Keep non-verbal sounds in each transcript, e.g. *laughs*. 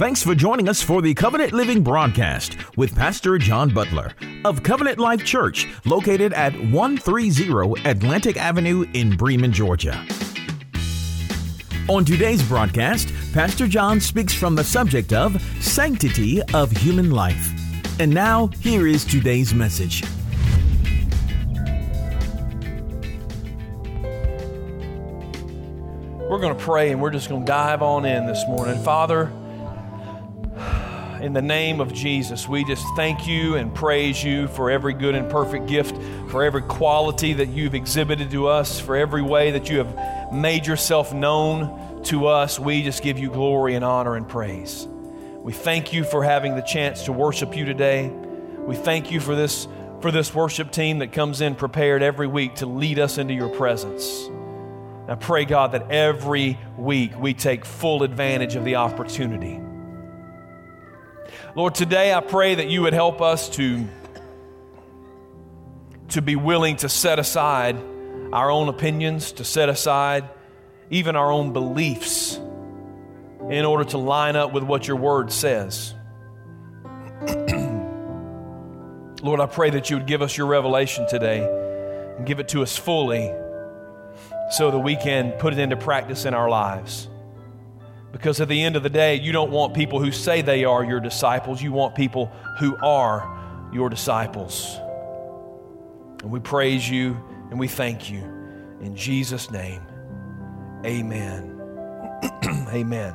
Thanks for joining us for the Covenant Living broadcast with Pastor John Butler of Covenant Life Church, located at 130 Atlantic Avenue in Bremen, Georgia. On today's broadcast, Pastor John speaks from the subject of sanctity of human life. And now, here is today's message. We're going to pray and we're just going to dive on in this morning. Father, in the name of Jesus, we just thank you and praise you for every good and perfect gift, for every quality that you've exhibited to us, for every way that you have made yourself known to us. We just give you glory and honor and praise. We thank you for having the chance to worship you today. We thank you for this for this worship team that comes in prepared every week to lead us into your presence. I pray, God, that every week we take full advantage of the opportunity Lord, today I pray that you would help us to, to be willing to set aside our own opinions, to set aside even our own beliefs in order to line up with what your word says. *clears throat* Lord, I pray that you would give us your revelation today and give it to us fully so that we can put it into practice in our lives. Because at the end of the day, you don't want people who say they are your disciples, you want people who are your disciples. And we praise you and we thank you. In Jesus' name, amen. *clears throat* amen.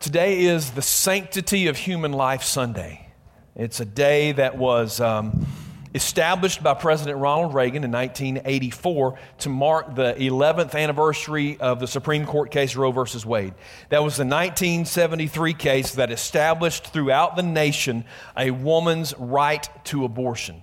Today is the Sanctity of Human Life Sunday. It's a day that was. Um, established by President Ronald Reagan in 1984 to mark the 11th anniversary of the Supreme Court case Roe v. Wade. That was the 1973 case that established throughout the nation a woman's right to abortion.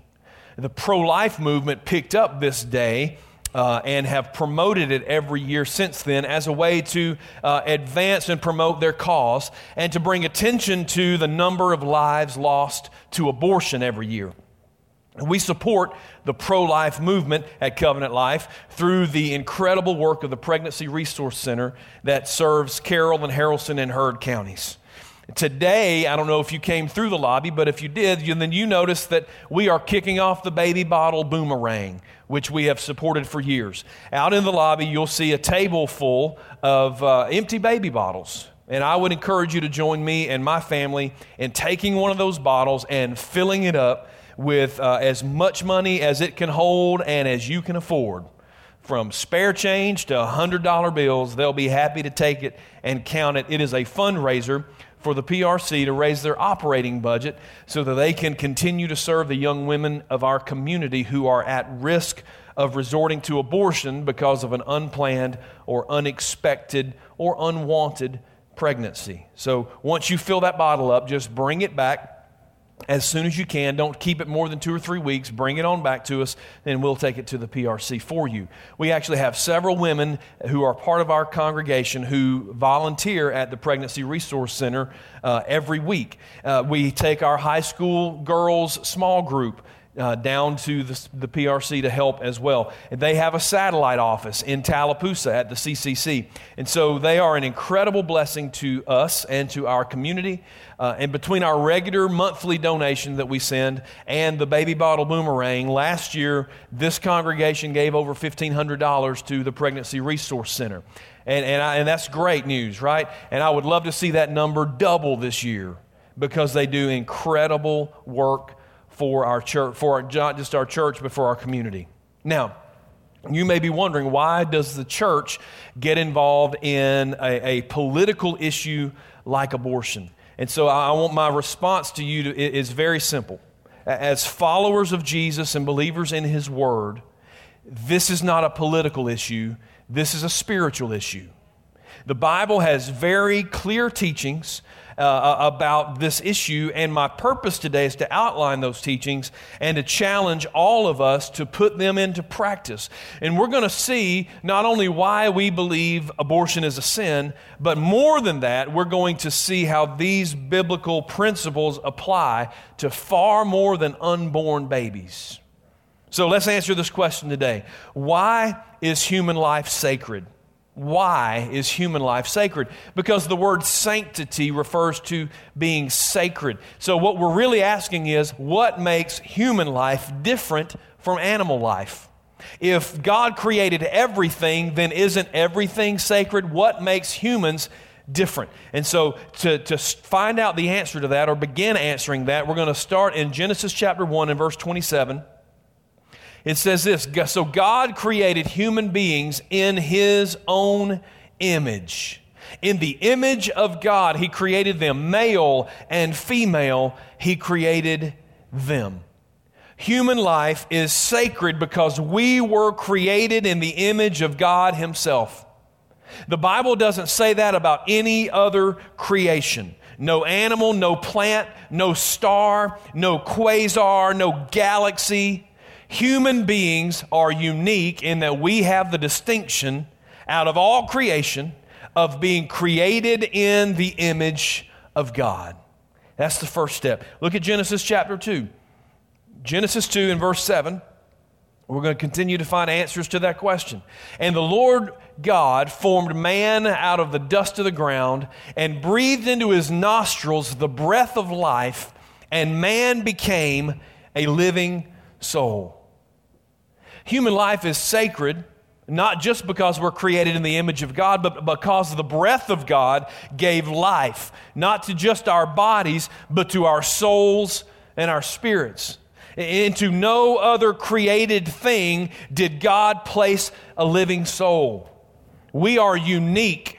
The pro life movement picked up this day. Uh, and have promoted it every year since then as a way to uh, advance and promote their cause and to bring attention to the number of lives lost to abortion every year. We support the pro life movement at Covenant Life through the incredible work of the Pregnancy Resource Center that serves Carroll and Haralson and Heard counties. Today, I don't know if you came through the lobby, but if you did, then you noticed that we are kicking off the baby bottle boomerang, which we have supported for years. Out in the lobby, you'll see a table full of uh, empty baby bottles. And I would encourage you to join me and my family in taking one of those bottles and filling it up with uh, as much money as it can hold and as you can afford. From spare change to $100 bills, they'll be happy to take it and count it. It is a fundraiser for the PRC to raise their operating budget so that they can continue to serve the young women of our community who are at risk of resorting to abortion because of an unplanned or unexpected or unwanted pregnancy. So once you fill that bottle up, just bring it back as soon as you can. Don't keep it more than two or three weeks. Bring it on back to us, and we'll take it to the PRC for you. We actually have several women who are part of our congregation who volunteer at the Pregnancy Resource Center uh, every week. Uh, we take our high school girls small group uh, down to the, the, PRC to help as well. And they have a satellite office in Tallapoosa at the CCC. And so they are an incredible blessing to us and to our community. Uh, and between our regular monthly donation that we send and the baby bottle boomerang, last year this congregation gave over $1,500 to the Pregnancy Resource Center. And, and, I, and that's great news, right? And I would love to see that number double this year because they do incredible work for our church, for our, not just our church, but for our community. Now, you may be wondering why does the church get involved in a, a political issue like abortion? And so I, I want my response to you to, is very simple. As followers of Jesus and believers in his word, this is not a political issue, this is a spiritual issue. The Bible has very clear teachings uh, about this issue, and my purpose today is to outline those teachings and to challenge all of us to put them into practice. And we're going to see not only why we believe abortion is a sin, but more than that, we're going to see how these biblical principles apply to far more than unborn babies. So let's answer this question today Why is human life sacred? Why is human life sacred? Because the word sanctity refers to being sacred. So, what we're really asking is what makes human life different from animal life? If God created everything, then isn't everything sacred? What makes humans different? And so, to, to find out the answer to that or begin answering that, we're going to start in Genesis chapter 1 and verse 27. It says this So God created human beings in his own image. In the image of God, he created them, male and female, he created them. Human life is sacred because we were created in the image of God Himself. The Bible doesn't say that about any other creation. No animal, no plant, no star, no quasar, no galaxy, human beings are unique in that we have the distinction out of all creation of being created in the image of God. That's the first step. Look at Genesis chapter 2. Genesis 2 and verse 7. We're going to continue to find answers to that question. And the Lord God formed man out of the dust of the ground and breathed into his nostrils the breath of life, and man became a living soul. Human life is sacred, not just because we're created in the image of God, but because the breath of God gave life, not to just our bodies, but to our souls and our spirits. Into no other created thing did God place a living soul. We are unique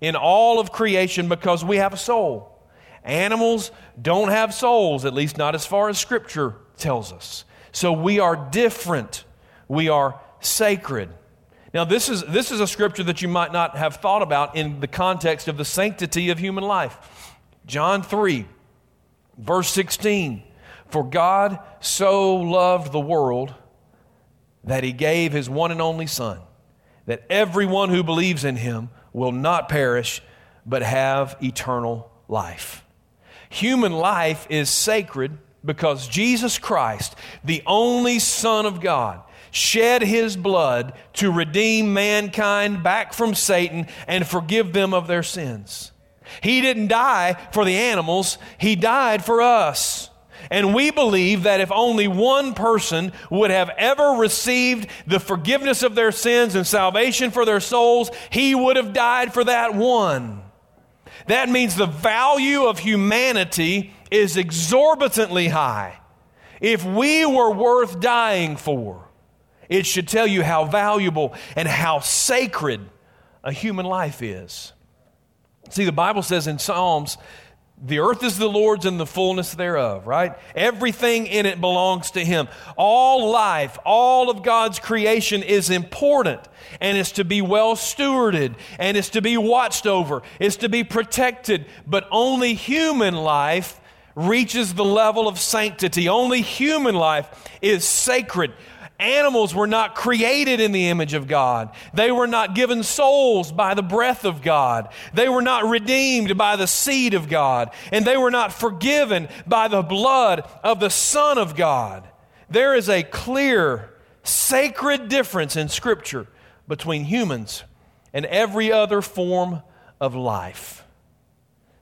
in all of creation because we have a soul. Animals don't have souls, at least not as far as Scripture tells us. So we are different we are sacred. Now, this is, this is a scripture that you might not have thought about in the context of the sanctity of human life. John 3, verse 16 For God so loved the world that he gave his one and only Son, that everyone who believes in him will not perish, but have eternal life. Human life is sacred because Jesus Christ, the only Son of God, shed his blood to redeem mankind back from Satan and forgive them of their sins. He didn't die for the animals, he died for us. And we believe that if only one person would have ever received the forgiveness of their sins and salvation for their souls, he would have died for that one. That means the value of humanity is exorbitantly high. If we were worth dying for, it should tell you how valuable and how sacred a human life is. See, the Bible says in Psalms, the earth is the Lord's and the fullness thereof, right? Everything in it belongs to Him. All life, all of God's creation is important and is to be well stewarded and is to be watched over, is to be protected. But only human life reaches the level of sanctity. Only human life is sacred. Animals were not created in the image of God. They were not given souls by the breath of God. They were not redeemed by the seed of God. And they were not forgiven by the blood of the Son of God. There is a clear, sacred difference in Scripture between humans and every other form of life.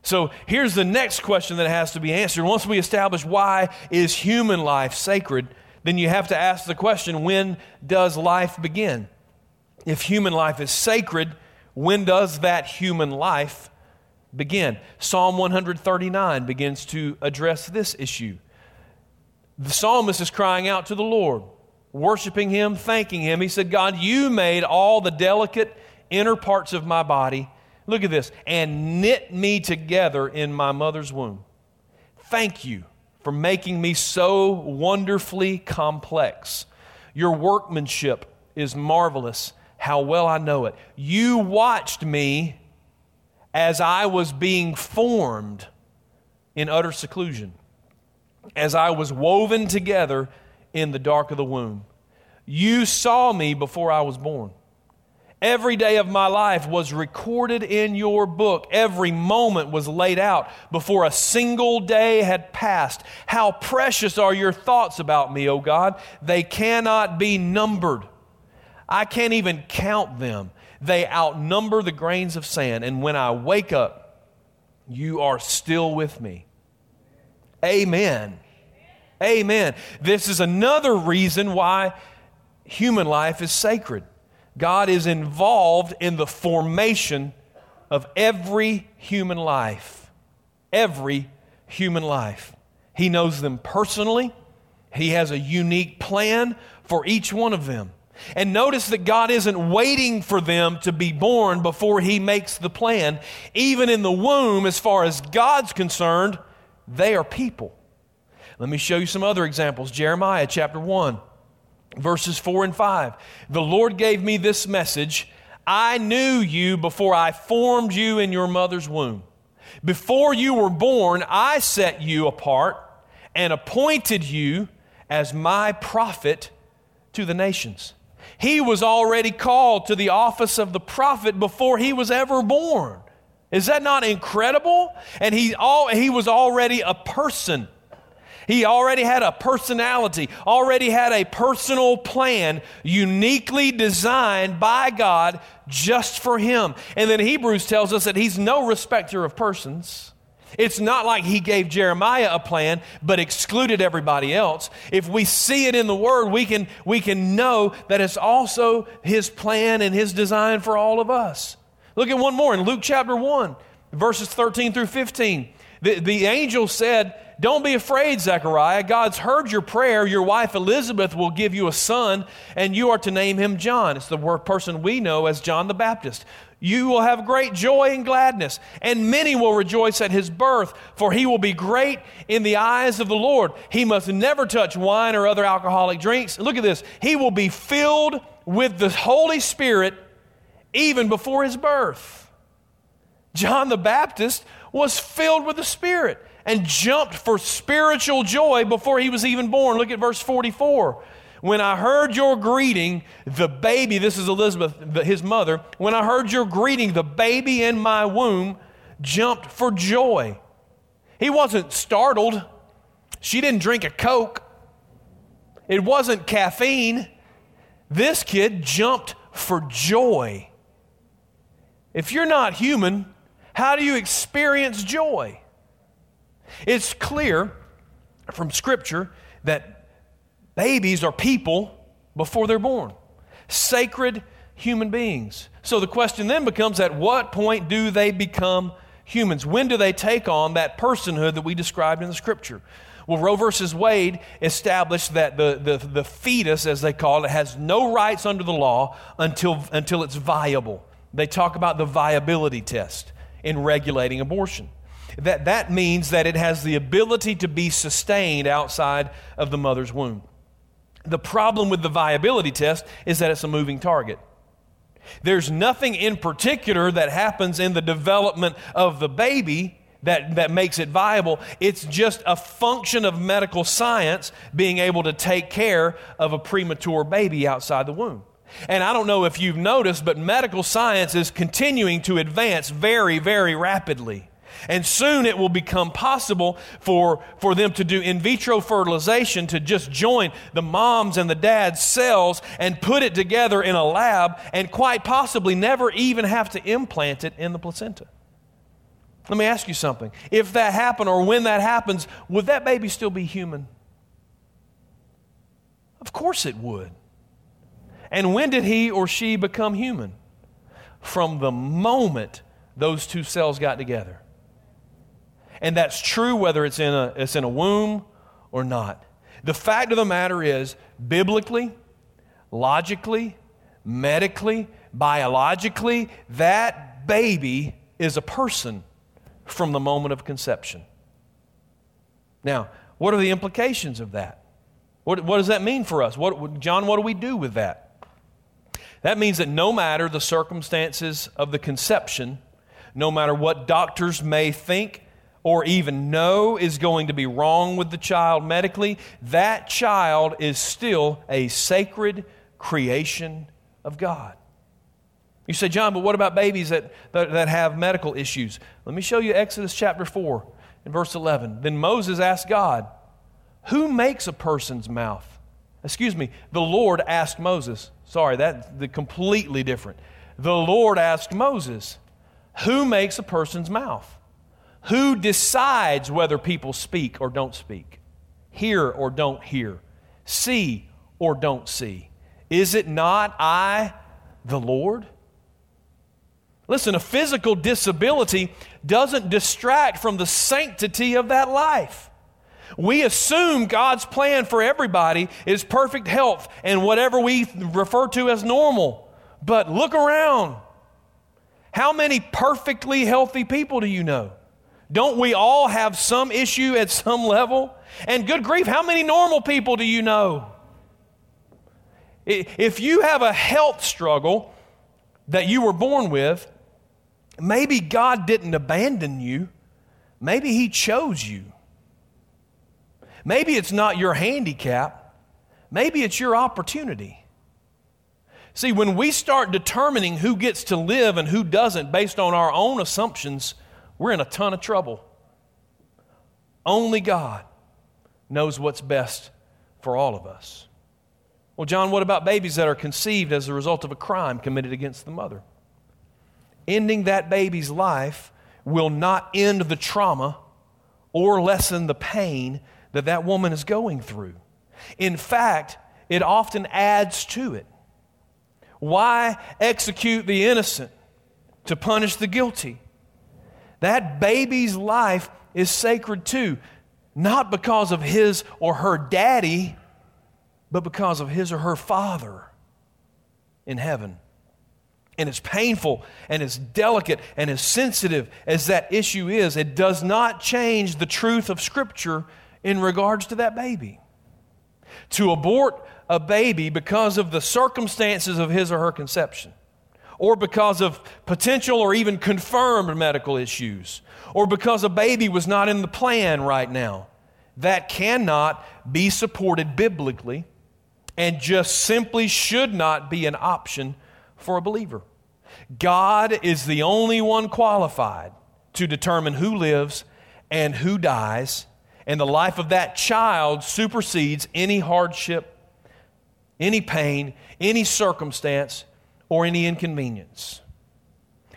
So here's the next question that has to be answered. Once we establish why is human life sacred, then you have to ask the question when does life begin? If human life is sacred, when does that human life begin? Psalm 139 begins to address this issue. The psalmist is crying out to the Lord, worshiping Him, thanking Him. He said, God, you made all the delicate inner parts of my body. Look at this, and knit me together in my mother's womb. Thank you for making me so wonderfully complex. Your workmanship is marvelous. How well I know it. You watched me as I was being formed in utter seclusion, as I was woven together in the dark of the womb. You saw me before I was born. Every day of my life was recorded in your book. Every moment was laid out before a single day had passed. How precious are your thoughts about me, O God? They cannot be numbered. I can't even count them. They outnumber the grains of sand. And when I wake up, you are still with me. Amen. Amen. This is another reason why human life is sacred. God is involved in the formation of every human life. Every human life. He knows them personally. He has a unique plan for each one of them. And notice that God isn't waiting for them to be born before He makes the plan. Even in the womb, as far as God's concerned, they are people. Let me show you some other examples. Jeremiah chapter 1, verses 4 and 5. The Lord gave me this message I knew you before I formed you in your mother's womb. Before you were born, I set you apart and appointed you as my prophet to the nations. He was already called to the office of the prophet before he was ever born. Is that not incredible? And he, all, he was already a person. He already had a personality, already had a personal plan uniquely designed by God just for him. And then Hebrews tells us that he's no respecter of persons. It's not like he gave Jeremiah a plan but excluded everybody else. If we see it in the word, we can, we can know that it's also his plan and his design for all of us. Look at one more in Luke chapter 1, verses 13 through 15. The, the angel said, don't be afraid, Zechariah. God's heard your prayer. Your wife Elizabeth will give you a son, and you are to name him John. It's the person we know as John the Baptist. You will have great joy and gladness, and many will rejoice at his birth, for he will be great in the eyes of the Lord. He must never touch wine or other alcoholic drinks. Look at this. He will be filled with the Holy Spirit even before his birth. John the Baptist was filled with the Spirit and jumped for spiritual joy before he was even born. Look at verse 44. When I heard your greeting, the baby, this is Elizabeth, his mother, when I heard your greeting, the baby in my womb jumped for joy. He wasn't startled. She didn't drink a Coke. It wasn't caffeine. This kid jumped for joy. If you're not human, how do you experience joy? It's clear from Scripture that babies are people before they're born, sacred human beings. So the question then becomes at what point do they become humans? When do they take on that personhood that we described in the Scripture? Well, Roe versus Wade established that the, the, the fetus, as they call it, has no rights under the law until, until it's viable. They talk about the viability test in regulating abortion that that means that it has the ability to be sustained outside of the mother's womb. The problem with the viability test is that it's a moving target. There's nothing in particular that happens in the development of the baby that, that makes it viable. It's just a function of medical science being able to take care of a premature baby outside the womb. And I don't know if you've noticed, but medical science is continuing to advance very, very rapidly. And soon it will become possible for, for them to do in vitro fertilization to just join the mom's and the dad's cells and put it together in a lab and quite possibly never even have to implant it in the placenta. Let me ask you something. If that happened or when that happens, would that baby still be human? Of course it would. And when did he or she become human? From the moment those two cells got together. And that's true whether it's in a, it's in a womb or not. The fact of the matter is, biblically, logically, medically, biologically, that baby is a person from the moment of conception. Now, what are the implications of that? What, what does that mean for us? What, John, what do we do with that? That means that no matter the circumstances of the conception, no matter what doctors may think or even know is going to be wrong with the child medically, that child is still a sacred creation of God. You say, John, but what about babies that, that, that, have medical issues? Let me show you Exodus chapter 4 and verse 11. Then Moses asked God, Who makes a person's mouth? Excuse me, the Lord asked Moses. Sorry, that's the completely different. the Lord asked Moses, Who makes a person's mouth? Who decides whether people speak or don't speak, hear or don't hear, see or don't see? Is it not I, the Lord? Listen, a physical disability doesn't distract from the sanctity of that life. We assume God's plan for everybody is perfect health and whatever we refer to as normal. But look around. How many perfectly healthy people do you know? Don't we all have some issue at some level? And good grief, how many normal people do you know? If you have a health struggle that you were born with, maybe God didn't abandon you. Maybe He chose you. Maybe it's not your handicap, maybe it's your opportunity. See, when we start determining who gets to live and who doesn't based on our own assumptions, we're in a ton of trouble. Only God knows what's best for all of us. Well, John, what about babies that are conceived as a result of a crime committed against the mother? Ending that baby's life will not end the trauma or lessen the pain that that woman is going through. In fact, it often adds to it. Why execute the innocent to punish the guilty? That baby's life is sacred too, not because of his or her daddy, but because of his or her father in heaven. And as painful and as delicate and as sensitive as that issue is, it does not change the truth of Scripture in regards to that baby. To abort a baby because of the circumstances of his or her conception, or because of potential or even confirmed medical issues, or because a baby was not in the plan right now, that cannot be supported biblically and just simply should not be an option for a believer. God is the only one qualified to determine who lives and who dies and the life of that child supersedes any hardship, any pain, any circumstance, or any inconvenience.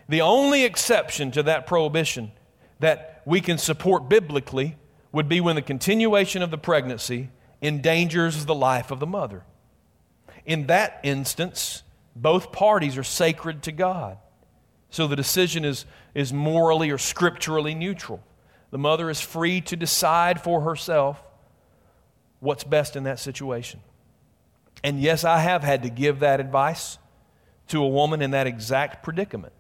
The only exception to that prohibition that we can support biblically would be when the continuation of the pregnancy endangers the life of the mother. In that instance, both parties are sacred to God. So the decision is, is morally or scripturally neutral. The mother is free to decide for herself what's best in that situation. And yes, I have had to give that advice to a woman in that exact predicament.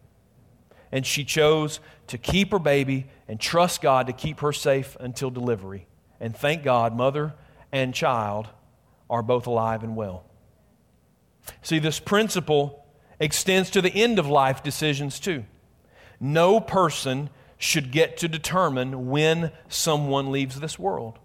And she chose to keep her baby and trust God to keep her safe until delivery. And thank God, mother and child are both alive and well. See, this principle extends to the end of life decisions too. No person should get to determine when someone leaves this world.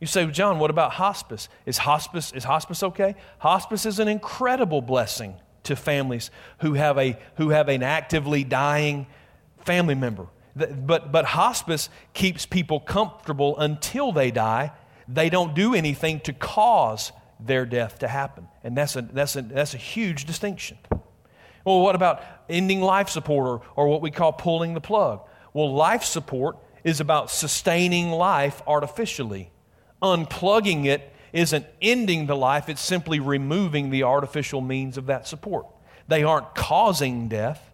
You say, well, John, what about hospice? Is hospice is hospice okay? Hospice is an incredible blessing to families who have a who have an actively dying family member. But but hospice keeps people comfortable until they die. They don't do anything to cause their death to happen. And that's a that's a that's a huge distinction. Well, what about ending life support or, or what we call pulling the plug? Well, life support is about sustaining life artificially. Unplugging it isn't ending the life, it's simply removing the artificial means of that support. They aren't causing death,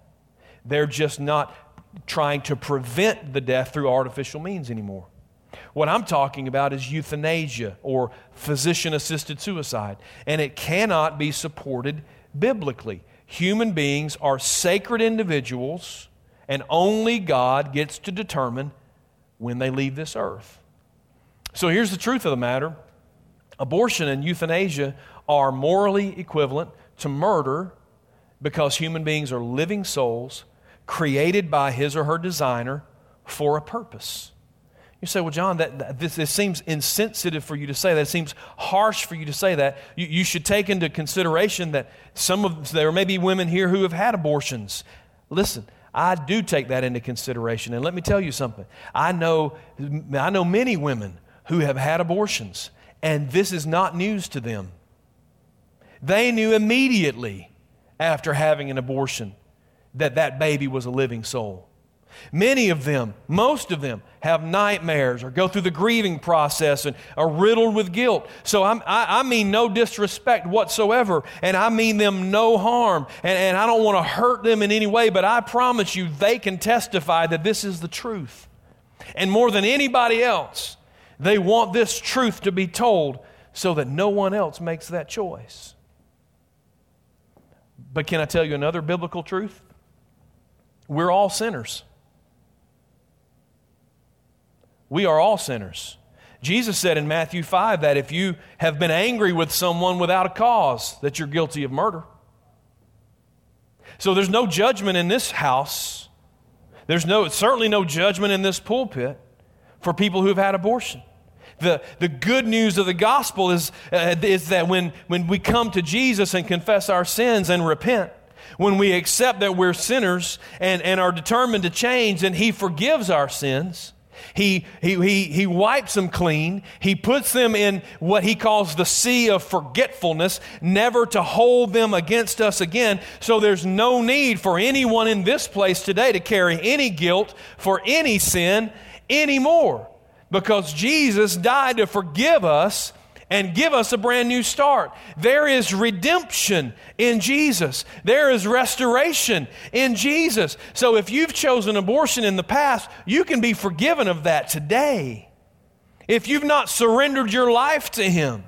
they're just not trying to prevent the death through artificial means anymore. What I'm talking about is euthanasia or physician assisted suicide, and it cannot be supported biblically. Human beings are sacred individuals and only God gets to determine when they leave this earth. So here's the truth of the matter abortion and euthanasia are morally equivalent to murder because human beings are living souls created by his or her designer for a purpose. You say, well, John, that, that this, this, seems insensitive for you to say that. It seems harsh for you to say that. You, you should take into consideration that some of there may be women here who have had abortions. Listen, I do take that into consideration. And let me tell you something. I know, I know many women who have had abortions, and this is not news to them. They knew immediately after having an abortion that that baby was a living soul. Many of them, most of them, have nightmares or go through the grieving process and are riddled with guilt. So I, I mean no disrespect whatsoever, and I mean them no harm, and, and I don't want to hurt them in any way, but I promise you they can testify that this is the truth. And more than anybody else, they want this truth to be told so that no one else makes that choice. But can I tell you another biblical truth? We're all sinners. We are all sinners. Jesus said in Matthew 5 that if you have been angry with someone without a cause, that you're guilty of murder. So there's no judgment in this house. There's no, certainly no judgment in this pulpit for people who've had abortion. The, the good news of the gospel is, uh, is that when, when we come to Jesus and confess our sins and repent, when we accept that we're sinners and, and are determined to change, and He forgives our sins, he, he, he, he wipes them clean. He puts them in what he calls the sea of forgetfulness, never to hold them against us again. So there's no need for anyone in this place today to carry any guilt for any sin anymore because Jesus died to forgive us and give us a brand new start. There is redemption in Jesus, there is restoration in Jesus. So if you've chosen abortion in the past, you can be forgiven of that today. If you've not surrendered your life to Him,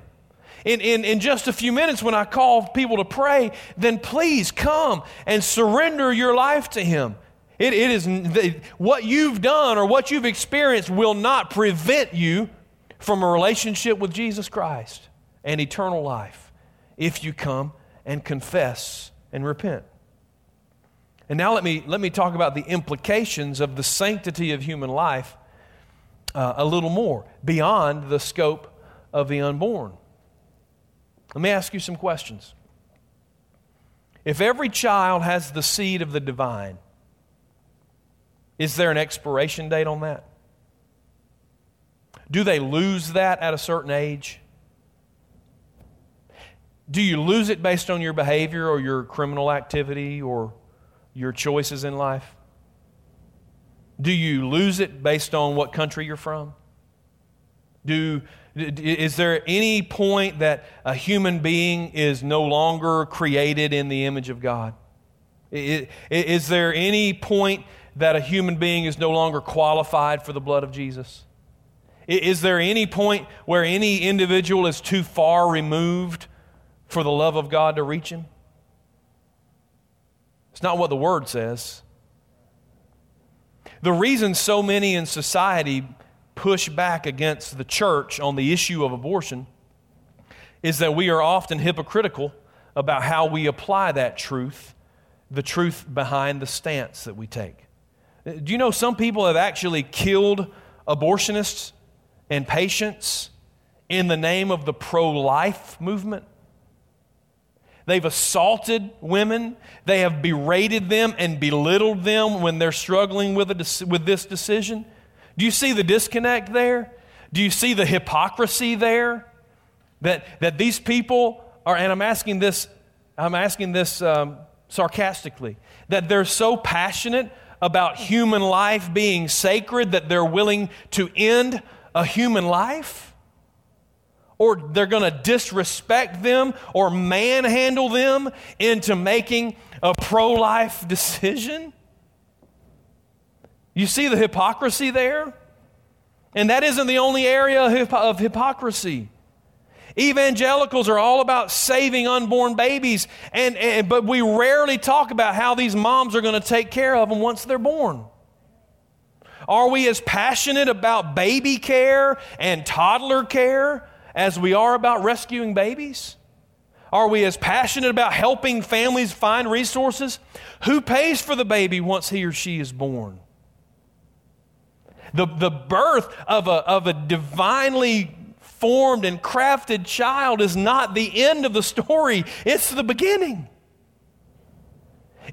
in, in, in just a few minutes when I call people to pray, then please come and surrender your life to Him. It, it is what you've done or what you've experienced will not prevent you from a relationship with Jesus Christ and eternal life if you come and confess and repent. And now let me, let me talk about the implications of the sanctity of human life uh, a little more, beyond the scope of the unborn. Let me ask you some questions. If every child has the seed of the divine, is there an expiration date on that? Do they lose that at a certain age? Do you lose it based on your behavior or your criminal activity or your choices in life? Do you lose it based on what country you're from? Do, is there any point that a human being is no longer created in the image of God? Is there any point that a human being is no longer qualified for the blood of Jesus? Is there any point where any individual is too far removed for the love of God to reach him? It's not what the Word says. The reason so many in society push back against the church on the issue of abortion is that we are often hypocritical about how we apply that truth, the truth behind the stance that we take. Do you know some people have actually killed abortionists and patients in the name of the pro life movement. They've assaulted women. They have berated them and belittled them when they're struggling with, a, with this decision. Do you see the disconnect there? Do you see the hypocrisy there? That, that these people are, and I'm asking this, I'm asking this um, sarcastically, that they're so passionate about human life being sacred that they're willing to end a human life? Or they're going to disrespect them or manhandle them into making a pro life *laughs* decision? You see the hypocrisy there? And that isn't the only area of hypocrisy. Evangelicals are all about saving unborn babies, and, and, but we rarely talk about how these moms are going to take care of them once they're born. Are we as passionate about baby care and toddler care as we are about rescuing babies? Are we as passionate about helping families find resources? Who pays for the baby once he or she is born? The, the birth of a, of a divinely formed and crafted child is not the end of the story, it's the beginning.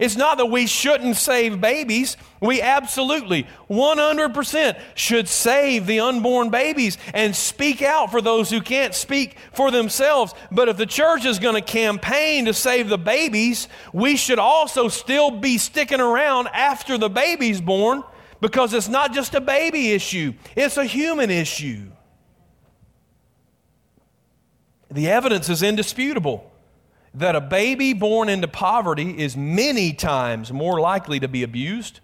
It's not that we shouldn't save babies. We absolutely, 100% should save the unborn babies and speak out for those who can't speak for themselves. But if the church is going to campaign to save the babies, we should also still be sticking around after the baby's born because it's not just a baby issue, it's a human issue. The evidence is indisputable that a baby born into poverty is many times more likely to be abused,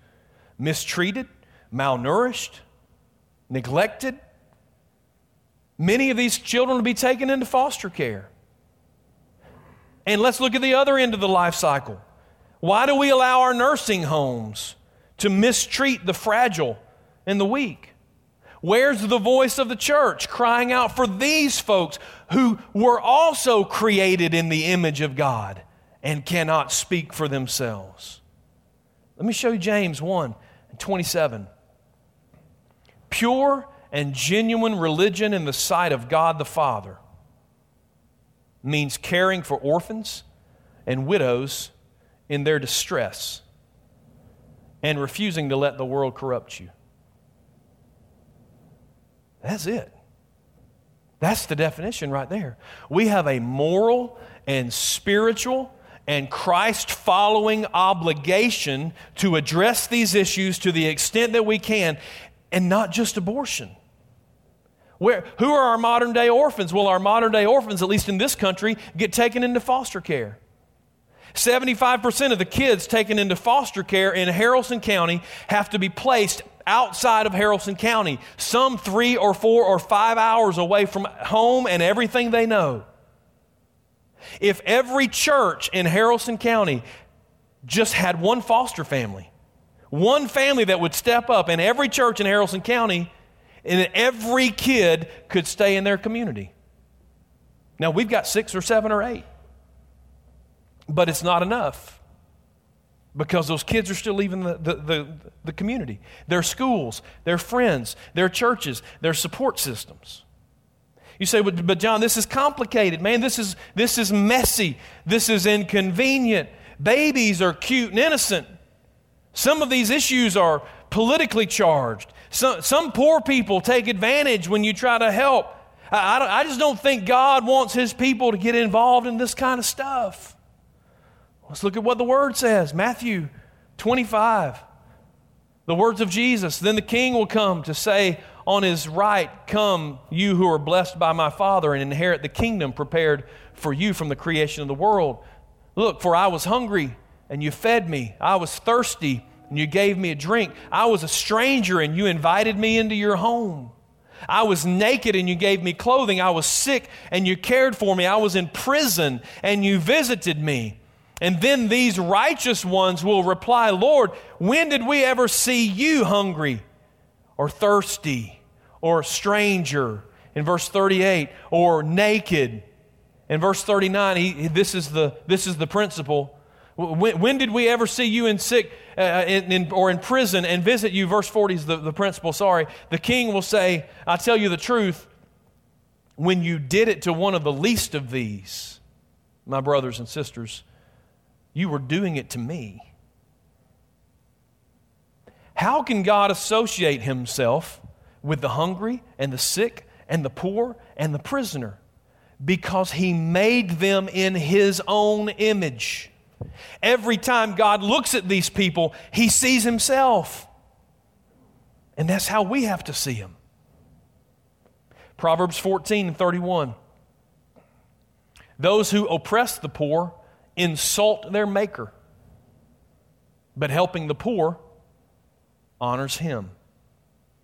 mistreated, malnourished, neglected. Many of these children will be taken into foster care. And let's look at the other end of the life cycle. Why do we allow our nursing homes to mistreat the fragile and the weak? Where's the voice of the church crying out for these folks who were also created in the image of God and cannot speak for themselves? Let me show you James 1 27. Pure and genuine religion in the sight of God the Father means caring for orphans and widows in their distress and refusing to let the world corrupt you. That's it. That's the definition right there. We have a moral and spiritual and Christ following obligation to address these issues to the extent that we can, and not just abortion. Where, who are our modern day orphans? Well, our modern day orphans, at least in this country, get taken into foster care. 75% of the kids taken into foster care in Haralson County have to be placed outside of Haralson County, some three or four or five hours away from home and everything they know. If every church in Haralson County just had one foster family, one family that would step up, and every church in Haralson County, and every kid could stay in their community. Now, we've got six or seven or eight, but it's not enough because those kids are still leaving the, the, the, the, community, their schools, their friends, their churches, their support systems. You say, but, but John, this is complicated. Man, this is, this is messy. This is inconvenient. Babies are cute and innocent. Some of these issues are politically charged. Some, some poor people take advantage when you try to help. I, I, I just don't think God wants his people to get involved in this kind of stuff. Let's look at what the word says Matthew 25. The words of Jesus. Then the king will come to say on his right, Come, you who are blessed by my Father, and inherit the kingdom prepared for you from the creation of the world. Look, for I was hungry, and you fed me. I was thirsty, and you gave me a drink. I was a stranger, and you invited me into your home. I was naked and you gave me clothing. I was sick and you cared for me. I was in prison and you visited me. And then these righteous ones will reply, Lord, when did we ever see you hungry or thirsty or a stranger? In verse 38, or naked. In verse 39, he, this, is the, this is the principle. When, when did we ever see you in sick uh, in, in, or in prison and visit you? Verse 40 is the, the principle, sorry. The king will say, I tell you the truth, when you did it to one of the least of these, my brothers and sisters, you were doing it to me. How can God associate himself with the hungry and the sick and the poor and the prisoner? Because he made them in his own image. Every time God looks at these people, he sees himself. And that's how we have to see him. Proverbs 14 and 31. Those who oppress the poor insult their maker, but helping the poor honors him.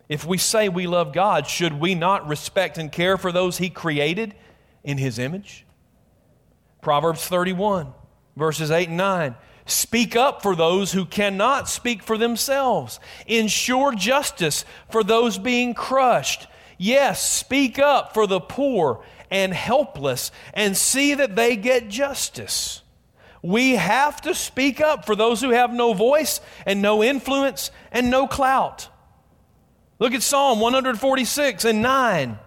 If we say we love God, should we not respect and care for those he created in his image? Proverbs 31, verses 8 and 9. Speak up for those who cannot speak for themselves. Ensure justice for those being crushed. Yes, speak up for the poor and helpless and see that they get justice. We have to speak up for those who have no voice and no influence and no clout. Look at Psalm 146 and 9.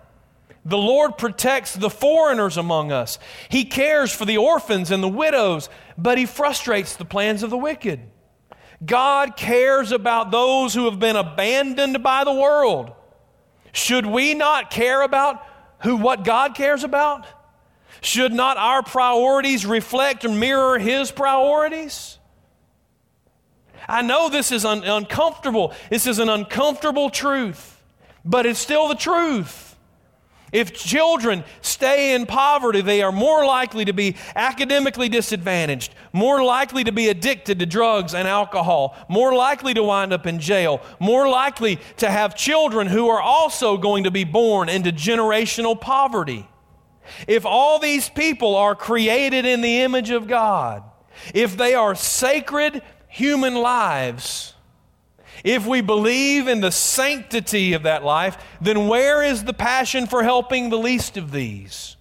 The Lord protects the foreigners among us. He cares for the orphans and the widows, but he frustrates the plans of the wicked. God cares about those who have been abandoned by the world. Should we not care about who what God cares about? Should not our priorities reflect and mirror his priorities? I know this is un- uncomfortable. This is an uncomfortable truth, but it's still the truth. If children stay in poverty, they are more likely to be academically disadvantaged, more likely to be addicted to drugs and alcohol, more likely to wind up in jail, more likely to have children who are also going to be born into generational poverty. If all these people are created in the image of God, if they are sacred human lives, if we believe in the sanctity of that life, then where is the passion for helping the least of these?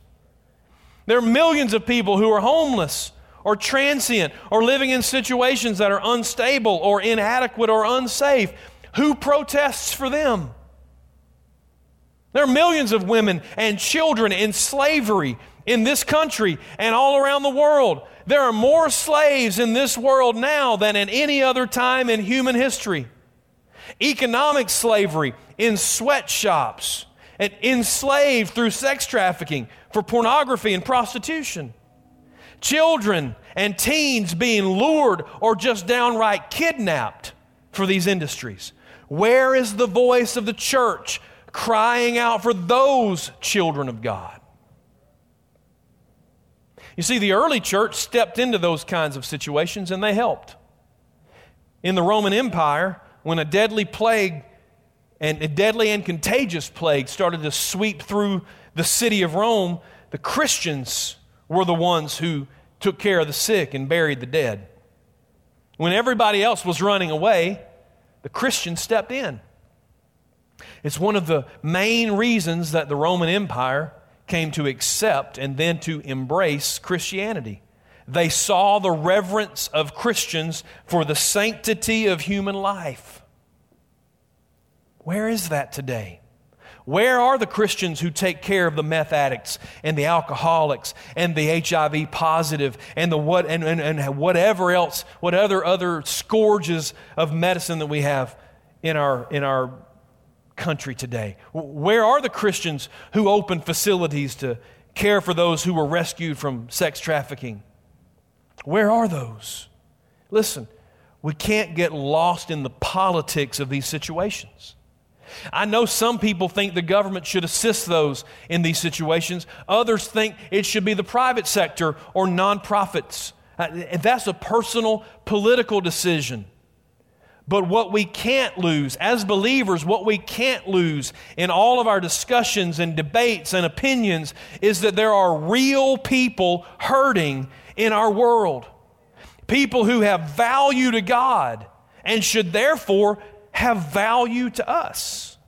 There are millions of people who are homeless or transient or living in situations that are unstable or inadequate or unsafe. Who protests for them? There are millions of women and children in slavery in this country and all around the world. There are more slaves in this world now than at any other time in human history economic slavery in sweatshops, and enslaved through sex trafficking for pornography and prostitution. Children and teens being lured or just downright kidnapped for these industries. Where is the voice of the church crying out for those children of God? You see, the early church stepped into those kinds of situations and they helped. In the Roman Empire, when a deadly plague and a deadly and contagious plague started to sweep through the city of Rome, the Christians were the ones who took care of the sick and buried the dead. When everybody else was running away, the Christians stepped in. It's one of the main reasons that the Roman Empire came to accept and then to embrace Christianity. They saw the reverence of Christians for the sanctity of human life. Where is that today? Where are the Christians who take care of the meth addicts and the alcoholics and the HIV positive and the what and, and, and whatever else, what other other scourges of medicine that we have in our in our country today? Where are the Christians who open facilities to care for those who were rescued from sex trafficking? Where are those? Listen, we can't get lost in the politics of these situations. I know some people think the government should assist those in these situations. Others think it should be the private sector or nonprofits. Uh, that's a personal political decision. But what we can't lose, as believers, what we can't lose in all of our discussions and debates and opinions is that there are real people hurting in our world. People who have value to God and should therefore have value to us.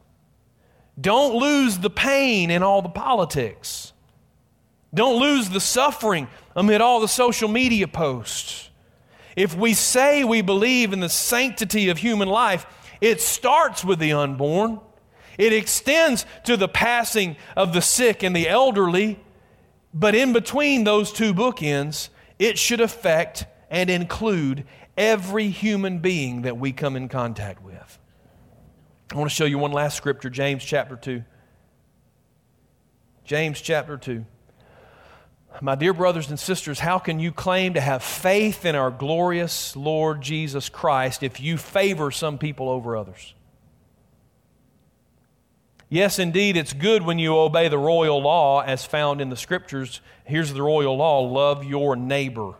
Don't lose the pain in all the politics. Don't lose the suffering amid all the social media posts. If we say we believe in the sanctity of human life, it starts with the unborn. It extends to the passing of the sick and the elderly. But in between those two bookends, it should affect and include every human being that we come in contact with. I want to show you one last scripture, James chapter 2. James chapter 2. My dear brothers and sisters, how can you claim to have faith in our glorious Lord Jesus Christ if you favor some people over others? Yes, indeed, it's good when you obey the royal law as found in the scriptures. Here's the royal law love your neighbor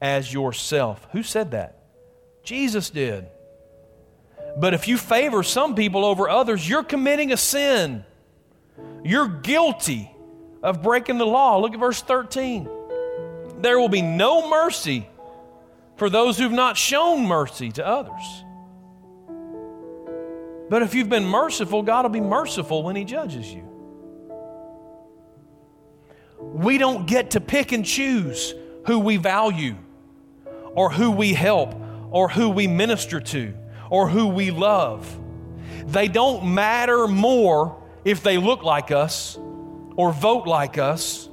as yourself. Who said that? Jesus did. But if you favor some people over others, you're committing a sin. You're guilty of breaking the law. Look at verse 13. There will be no mercy for those who've not shown mercy to others. But if you've been merciful, God will be merciful when He judges you. We don't get to pick and choose who we value, or who we help, or who we minister to, or who we love. They don't matter more if they look like us or vote like us.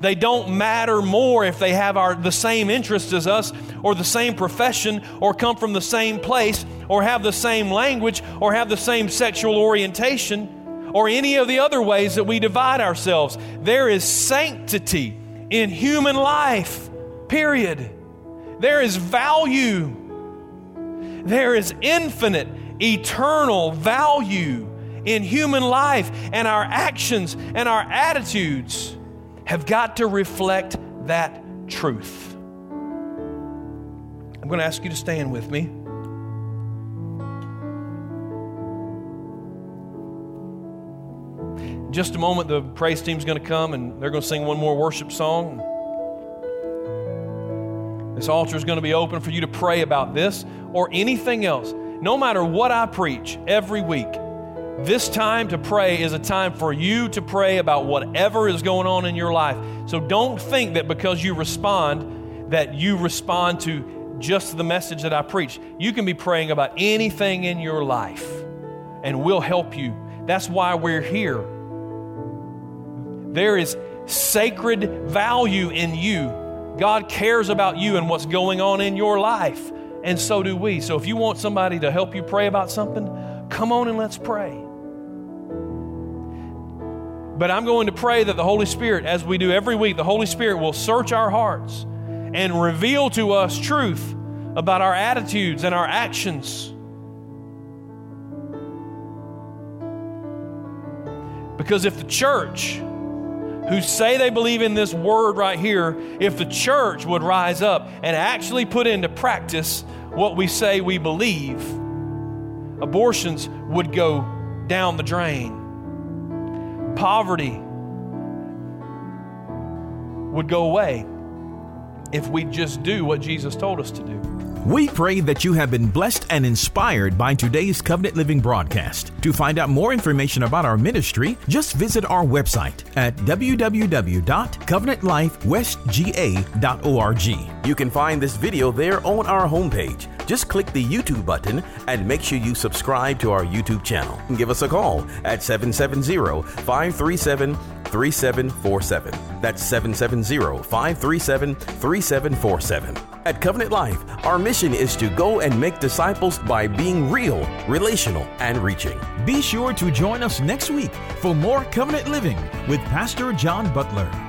They don't matter more if they have our, the same interests as us, or the same profession, or come from the same place, or have the same language, or have the same sexual orientation, or any of the other ways that we divide ourselves. There is sanctity in human life, period. There is value. There is infinite, eternal value in human life, and our actions and our attitudes have got to reflect that truth. I'm going to ask you to stand with me. In just a moment, the praise team's going to come and they're going to sing one more worship song. This altar is going to be open for you to pray about this or anything else. No matter what I preach every week, this time to pray is a time for you to pray about whatever is going on in your life. So don't think that because you respond, that you respond to just the message that I preach. You can be praying about anything in your life, and we'll help you. That's why we're here. There is sacred value in you. God cares about you and what's going on in your life, and so do we. So if you want somebody to help you pray about something, come on and let's pray. But I'm going to pray that the Holy Spirit, as we do every week, the Holy Spirit will search our hearts and reveal to us truth about our attitudes and our actions. Because if the church, who say they believe in this word right here, if the church would rise up and actually put into practice what we say we believe, abortions would go down the drain poverty would go away if we just do what Jesus told us to do. We pray that you have been blessed and inspired by today's Covenant Living broadcast. To find out more information about our ministry, just visit our website at www.covenantlifewestga.org. You can find this video there on our homepage. Just click the YouTube button and make sure you subscribe to our YouTube channel. Give us a call at 770 537 3747. That's 770 537 3747. At Covenant Life, our mission is to go and make disciples by being real, relational, and reaching. Be sure to join us next week for more Covenant Living with Pastor John Butler.